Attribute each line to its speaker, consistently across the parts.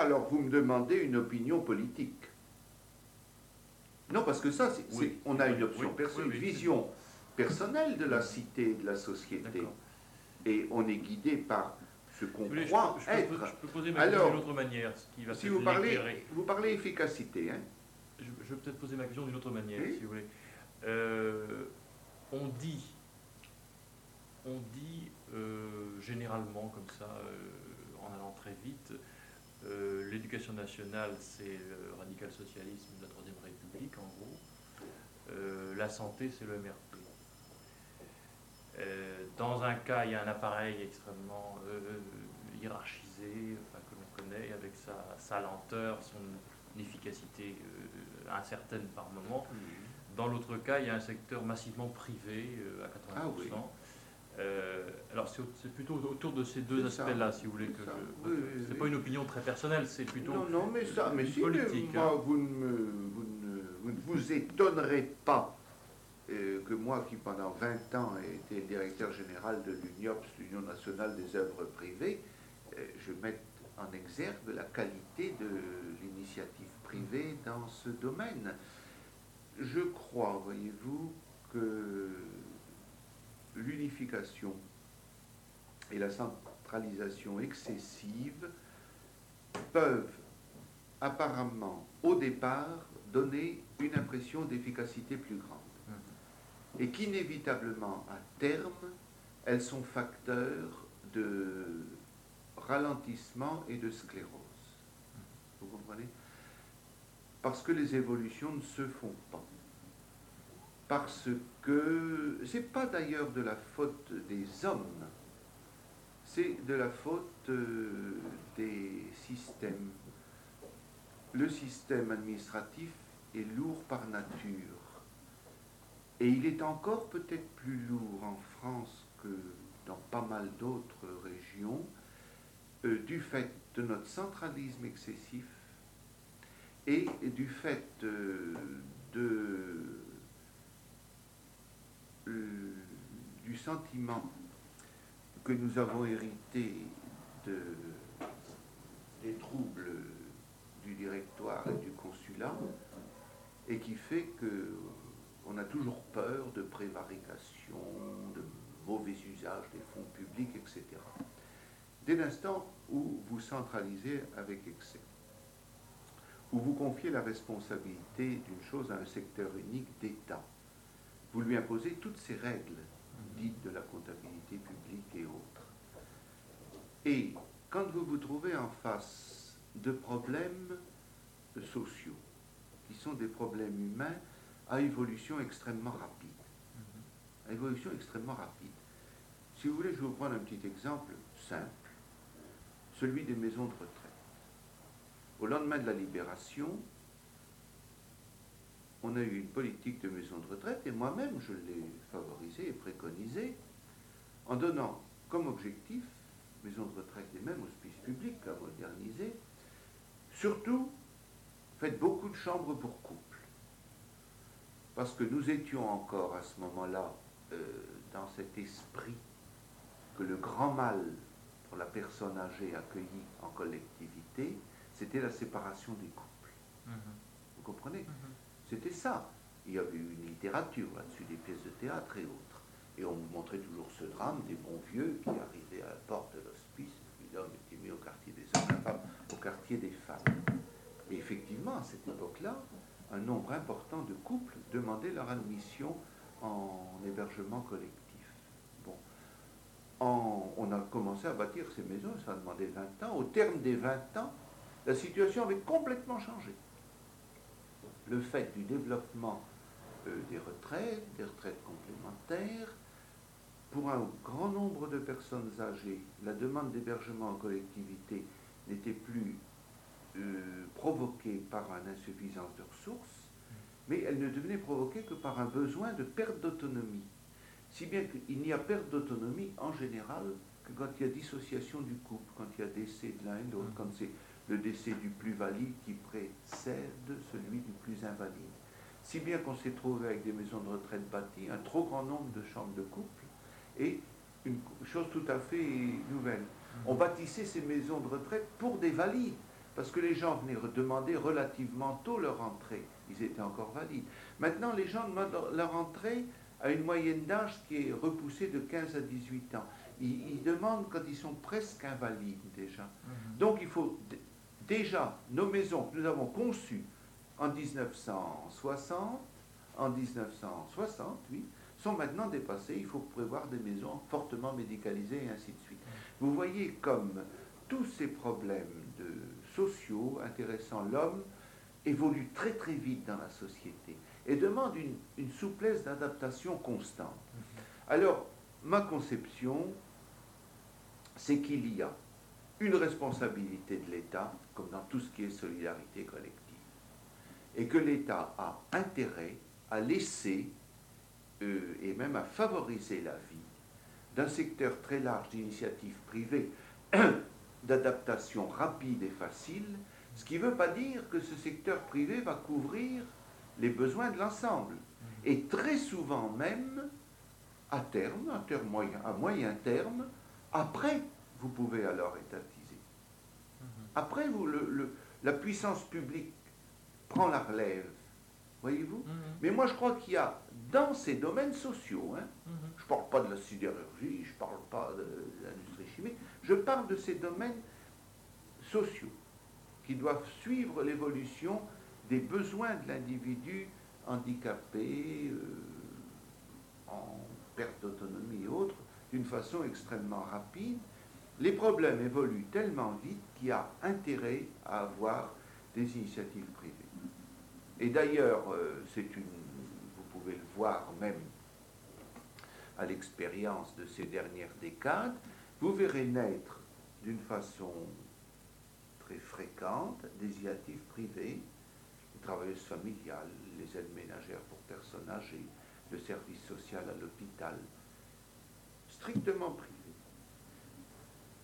Speaker 1: Alors vous me demandez une opinion politique. Non, parce que ça, c'est,
Speaker 2: Oui.
Speaker 1: on a une option
Speaker 2: oui,
Speaker 1: une vision personnelle de la cité, de la société. Et on est guidé par ce qu'on
Speaker 2: je,
Speaker 1: croit
Speaker 2: peux, je peux-
Speaker 1: être.
Speaker 2: peux poser ma question d'une autre manière, ce qui va
Speaker 1: Si vous parlez,
Speaker 2: l'éclairer.
Speaker 1: vous parlez efficacité, hein
Speaker 2: Je, je vais peut-être poser ma question d'une autre manière, si vous voulez. Euh, on dit, on dit euh, généralement comme ça, euh, en allant très vite, euh, l'éducation nationale, c'est le radical socialisme de la Troisième République, en gros. Euh, la santé, c'est le MRP. Euh, dans un cas, il y a un appareil extrêmement hiérarchisé, enfin, que l'on connaît, avec sa, sa lenteur, son efficacité incertaine par moment. Dans l'autre cas, il y a un secteur massivement privé à 80%.
Speaker 1: Ah oui.
Speaker 2: Euh, alors c'est plutôt autour de ces deux aspects-là, si vous voulez, que je...
Speaker 1: Oui,
Speaker 2: c'est
Speaker 1: oui.
Speaker 2: pas une opinion très personnelle, c'est plutôt...
Speaker 1: Non, non, mais ça, mais si,
Speaker 2: politique,
Speaker 1: moi,
Speaker 2: hein.
Speaker 1: vous, ne me- vous ne vous ne vous étonnerez pas euh, que moi, qui pendant 20 ans ai été directeur général de l'UNIOPS, l'Union nationale des œuvres privées, euh, je mette en exergue la qualité de l'initiative privée dans ce domaine. Je crois, voyez-vous, que l'unification et la centralisation excessive peuvent apparemment au départ donner une impression d'efficacité plus grande et qu'inévitablement à terme elles sont facteurs de ralentissement et de sclérose. Vous comprenez? Parce que les évolutions ne se font pas. Parce que c'est pas d'ailleurs de la faute des hommes, c'est de la faute euh, des systèmes. Le système administratif est lourd par nature. Et il est encore peut-être plus lourd en France que dans pas mal d'autres régions, euh, du fait de notre centralisme excessif et du fait euh, de, euh, du sentiment que nous avons hérité de, des troubles du directoire et du consulat, et qui fait que on a toujours peur de prévarication, de mauvais usage des fonds publics, etc. Dès l'instant où vous centralisez avec excès, où vous confiez la responsabilité d'une chose à un secteur unique d'État, vous lui imposez toutes ces règles dites de la comptabilité publique et autres. Et quand vous vous trouvez en face de problèmes sociaux, qui sont des problèmes humains à évolution extrêmement rapide, à évolution extrêmement rapide. Si vous voulez, je vais vous prendre un petit exemple simple, celui des maisons de retraite. Au lendemain de la libération, on a eu une politique de maisons de retraite et moi-même je l'ai favorisée et préconisée en donnant comme objectif, maisons de retraite et même hospices publics à moderniser, surtout faites beaucoup de chambres pour couples. Parce que nous étions encore à ce moment-là euh, dans cet esprit que le grand mal pour la personne âgée accueillie en collectivité, c'était la séparation des couples. Vous comprenez? C'était ça. Il y avait une littérature là-dessus, des pièces de théâtre et autres. Et on vous montrait toujours ce drame des bons vieux qui arrivaient à la porte de l'hospice, puis l'homme était mis au quartier des hommes, la femme au quartier des femmes. Et effectivement, à cette époque-là, un nombre important de couples demandaient leur admission en hébergement collectif. Bon. On a commencé à bâtir ces maisons, ça a demandé 20 ans. Au terme des 20 ans, la situation avait complètement changé. Le fait du développement euh, des retraites, des retraites complémentaires, pour un grand nombre de personnes âgées, la demande d'hébergement en collectivité n'était plus euh, provoquée par une insuffisance de ressources, mais elle ne devenait provoquée que par un besoin de perte d'autonomie. Si bien qu'il n'y a perte d'autonomie en général que quand il y a dissociation du couple, quand il y a décès de l'un et de l'autre, quand c'est le décès du plus valide qui précède celui du plus invalide. Si bien qu'on s'est trouvé avec des maisons de retraite bâties, un trop grand nombre de chambres de couple, et une chose tout à fait nouvelle. On bâtissait ces maisons de retraite pour des valides, parce que les gens venaient demander relativement tôt leur entrée. Ils étaient encore valides. Maintenant, les gens demandent leur entrée à une moyenne d'âge qui est repoussée de 15 à 18 ans. Ils, demandent quand ils sont presque invalides déjà. Mhm. Donc il faut déjà, nos maisons que nous avons conçues en 1960, en 1960, oui, sont maintenant dépassées. Il faut prévoir des maisons fortement médicalisées et ainsi de suite. Vous voyez comme tous ces problèmes de sociaux intéressant l'homme évoluent très très vite dans la société et demandent une, souplesse d'adaptation constante. Alors, ma conception, c'est qu'il y a une responsabilité de l'État, comme dans tout ce qui est solidarité collective, et que l'État a intérêt à laisser euh, et même à favoriser la vie d'un secteur très large d'initiatives privées d'adaptation rapide et facile, ce qui ne veut pas dire que ce secteur privé va couvrir les besoins de l'ensemble. Et très souvent même, à terme, à, terme moyen, à moyen terme, après, vous pouvez alors étatiser. Après, vous, le, la puissance publique prend la relève. Voyez-vous Mais moi, je crois qu'il y a dans ces domaines sociaux, hein, je ne parle pas de la sidérurgie, je ne parle pas de l'industrie chimique, je parle de ces domaines sociaux qui doivent suivre l'évolution des besoins de l'individu handicapé, euh, en perte d'autonomie et autres, d'une façon extrêmement rapide. Les problèmes évoluent tellement vite qu'il y a intérêt à avoir des initiatives privées. Et d'ailleurs, euh, c'est une, vous pouvez le voir même à l'expérience de ces dernières décades, vous verrez naître d'une façon très fréquente des initiatives privées, les travailleuses familiales, les aides ménagères pour personnes âgées, le service social à l'hôpital, strictement privés.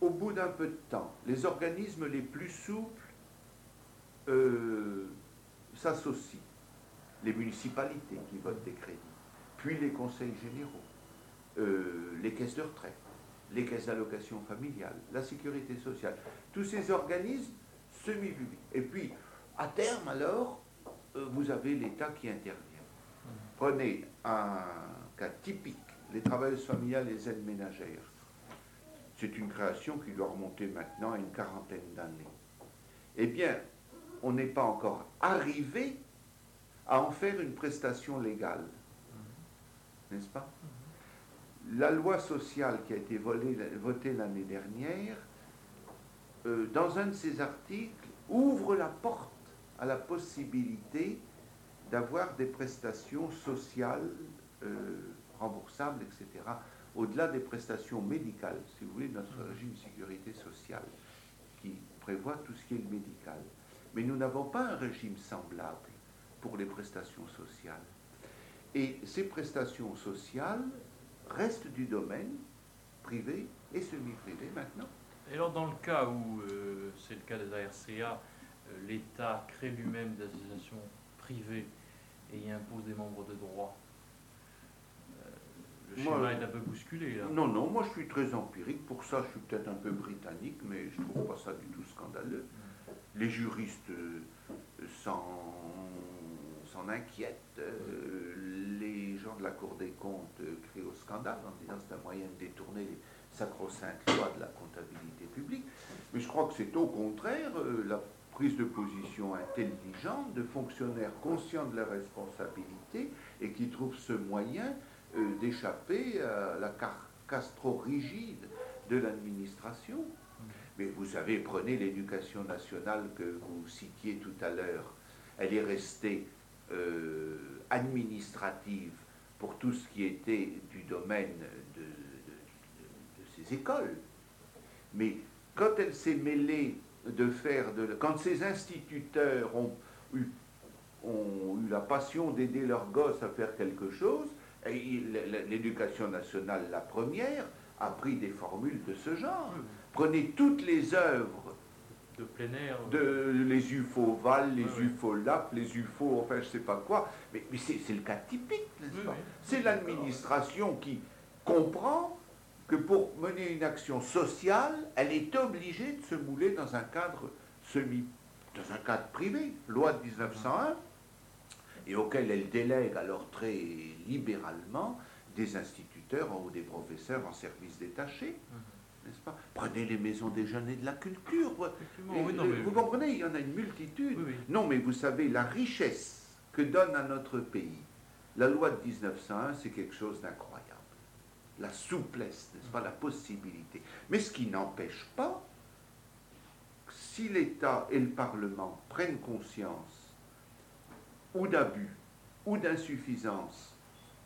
Speaker 1: Au bout d'un peu de temps, les organismes les plus souples euh, s'associent. Les municipalités qui votent des crédits, puis les conseils généraux, euh, les caisses de retraite, les caisses d'allocation familiale, la sécurité sociale, tous ces organismes semi-publics. Et puis, à terme, alors, euh, vous avez l'État qui intervient. Prenez un cas typique, les travailleuses familiales et les aides ménagères. C'est une création qui doit remonter maintenant à une quarantaine d'années. Eh bien, on n'est pas encore arrivé à en faire une prestation légale. N'est-ce pas? La loi sociale qui a été votée l'année dernière, euh, dans un de ses articles, ouvre la porte à la possibilité d'avoir des prestations sociales euh, remboursables, etc., au-delà des prestations médicales, si vous voulez, notre mmh. régime de sécurité sociale, qui prévoit tout ce qui est médical. Mais nous n'avons pas un régime semblable pour les prestations sociales. Et ces prestations sociales, reste du domaine privé et semi-privé maintenant.
Speaker 2: Et alors dans le cas où euh, c'est le cas des ARCA, euh, l'État crée lui-même des associations privées et y impose des membres de droit, le schéma est un peu bousculé là.
Speaker 1: Non, non, moi je suis très empirique, pour ça je suis peut-être un peu britannique, mais je ne trouve pas ça du tout scandaleux. Mm. Les juristes s'en inquiètent les gens de la Cour des comptes euh, crient au scandale en disant que c'est un moyen de détourner les sacro-saintes lois de la comptabilité publique. Mais je crois que c'est au contraire euh, la prise de position intelligente de fonctionnaires conscients de leurs responsabilités et qui trouvent ce moyen euh, d'échapper à la carcasse trop rigide de l'administration. Mais vous savez, prenez l'éducation nationale que vous citiez tout à l'heure. Elle est restée administrative pour tout ce qui était du domaine de, ces écoles. Mais quand elle s'est mêlée de faire de... Quand ces instituteurs ont eu, ont eu la passion d'aider leurs gosses à faire quelque chose, l'éducation nationale, la première, a pris des formules de ce genre. Prenez toutes les œuvres
Speaker 2: de plein air.
Speaker 1: De, les UFO Val, les UFO Lap, les UFO, enfin je sais pas quoi. Mais, mais c'est le cas typique, n'est-ce pas C'est l'administration qui comprend que pour mener une action sociale, elle est obligée de se mouler dans un cadre semi dans un cadre privé, loi de 1901, et auquel elle délègue alors très libéralement des instituteurs ou des professeurs en service détaché. Mhm. N'est-ce pas? Prenez les maisons des jeunes et de la culture. vous comprenez, il y en a une multitude. non, mais vous savez, la richesse que donne à notre pays la loi de 1901, c'est quelque chose d'incroyable. La souplesse, n'est-ce pas, la possibilité. Mais ce qui n'empêche pas, si l'État et le Parlement prennent conscience ou d'abus, ou d'insuffisance,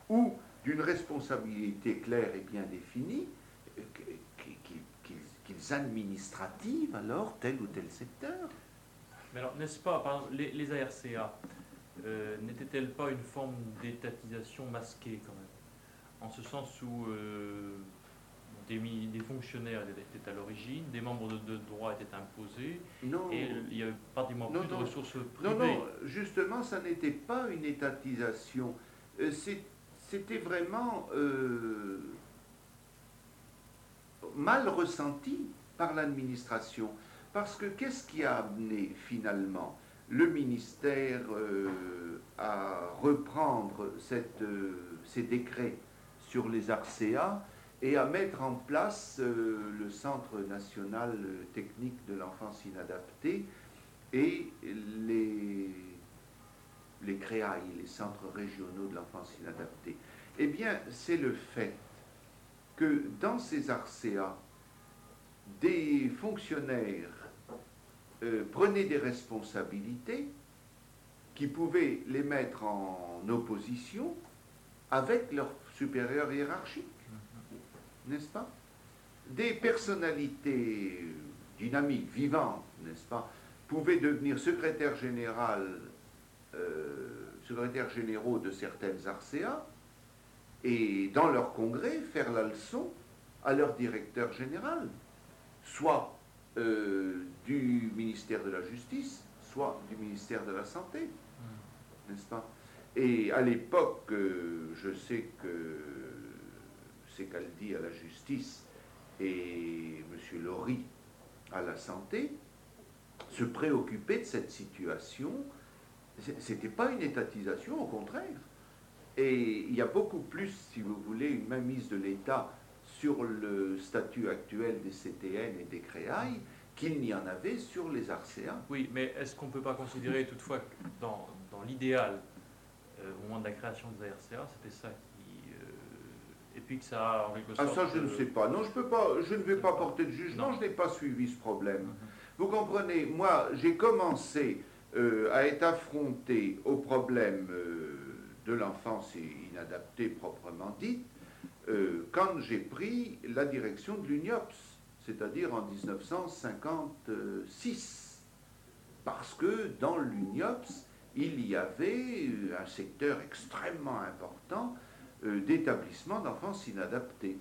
Speaker 1: ou d'une responsabilité claire et bien définie, qu'ils administrativent alors tel ou tel secteur.
Speaker 2: Mais alors, n'est-ce pas, par exemple, les, ARCA, euh, n'était-elle pas une forme d'étatisation masquée quand même? En ce sens où euh, des, des, fonctionnaires étaient à l'origine, des membres de, droit étaient imposés, et il y avait pratiquement plus de ressources privées.
Speaker 1: Non, non, justement, ça n'était pas une étatisation. Euh, c'était vraiment mal ressenti par l'administration. Parce que qu'est-ce qui a amené finalement le ministère euh, à reprendre euh, ces décrets sur les ARCEA et à mettre en place euh, le Centre national technique de l'enfance inadaptée et les, les CREAI, les centres régionaux de l'enfance inadaptée. Eh bien, c'est le fait que dans ces ARCEA, des fonctionnaires euh, prenaient des responsabilités qui pouvaient les mettre en opposition avec leurs supérieurs hiérarchiques, n'est-ce pas? Des personnalités dynamiques, vivantes, n'est-ce pas, pouvaient devenir secrétaire général, euh, secrétaires généraux de certaines ARCEA, et dans leur congrès faire la leçon à leur directeur général, soit euh, du ministère de la Justice, soit du ministère de la Santé, hmm. n'est-ce pas? Et à l'époque, euh, je sais que c'est qu'elle dit à la Justice et M. Laurie à la Santé, se préoccuper de cette situation, c'était pas une étatisation, au contraire. Et il y a beaucoup plus, si vous voulez, une mainmise de l'État sur le statut actuel des CTN et des CREAI qu'il n'y en avait sur les ARCEA.
Speaker 2: Oui, mais est-ce qu'on ne peut pas considérer toutefois que dans, dans l'idéal, euh, au moment de la création des ARCA, c'était ça et puis que ça a en quelque
Speaker 1: sorte... Ah ça, je ne sais pas. Non, je, peux pas, je ne vais pas porter de jugement, je n'ai pas suivi ce problème. Mhm. Vous comprenez, moi, j'ai commencé euh, à être affronté au problème de l'enfance inadaptée proprement dite, euh, quand j'ai pris la direction de l'UNIOPS, c'est-à-dire en 1956. Parce que dans l'UNIOPS, il y avait un secteur extrêmement important euh, d'établissements d'enfance inadaptés.